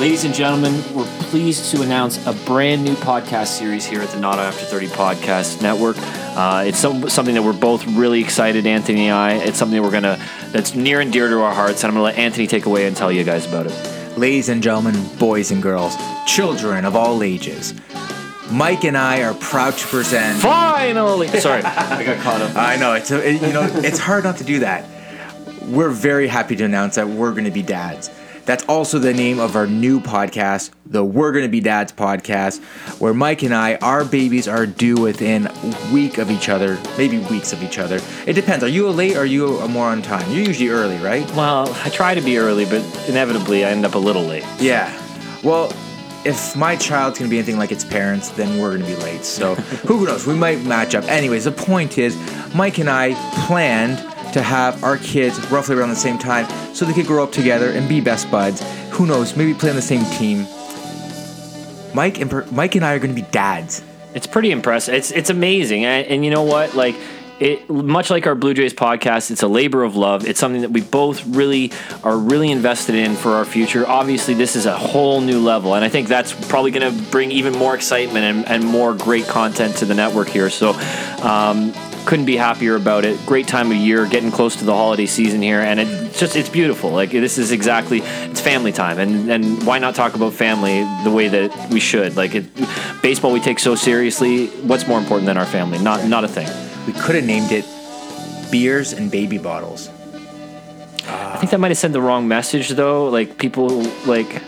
Ladies and gentlemen, we're pleased to announce a brand new podcast series here at the Not After 30 Podcast Network. Uh, it's some, something that we're both really excited, Anthony and I. It's something that we're gonna that's near and dear to our hearts, and I'm gonna let Anthony take away and tell you guys about it. Ladies and gentlemen, boys and girls, children of all ages, Mike and I are proud to present. Finally, sorry, I got caught up. I know it's a, it- you know it's hard not to do that. We're very happy to announce that we're going to be dads. That's also the name of our new podcast, the We're Gonna Be Dads podcast, where Mike and I, our babies are due within a week of each other, maybe weeks of each other. It depends. Are you a late or are you more on time? You're usually early, right? Well, I try to be early, but inevitably I end up a little late. Yeah. Well, if my child's gonna be anything like its parents, then we're gonna be late. So who knows? We might match up. Anyways, the point is, Mike and I planned to have our kids roughly around the same time, so they could grow up together and be best buds. Who knows? Maybe play on the same team. Mike and Mike and I are gonna be dads. It's pretty impressive. It's it's amazing, and, and you know what? Like it, much like our Blue Jays podcast, it's a labor of love. It's something that we both really are really invested in for our future. Obviously, this is a whole new level, and I think that's probably going to bring even more excitement and, and more great content to the network here. So. Um, couldn't be happier about it. Great time of year, getting close to the holiday season here, and it's just it's beautiful. Like this is exactly it's family time, and and why not talk about family the way that we should? Like it, baseball, we take so seriously. What's more important than our family? Not not a thing. We could have named it beers and baby bottles. I think that might have sent the wrong message though. Like people like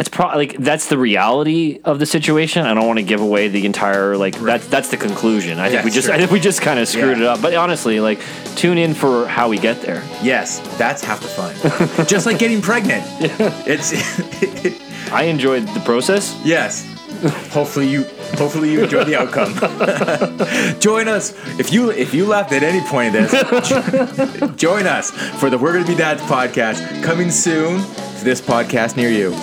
that's probably like that's the reality of the situation. I don't want to give away the entire like that's that's the conclusion. I think Yeah, we just sure. I think we just kind of screwed Yeah. it up. But honestly, like tune in for how we get there. Yes, that's half the fun. Just like getting pregnant. It's I enjoyed the process. Yes. Hopefully you hopefully you enjoy the outcome. join us if you if you laughed at any point of this. join us for the We're Gonna Be Dads podcast coming soon to this podcast near you.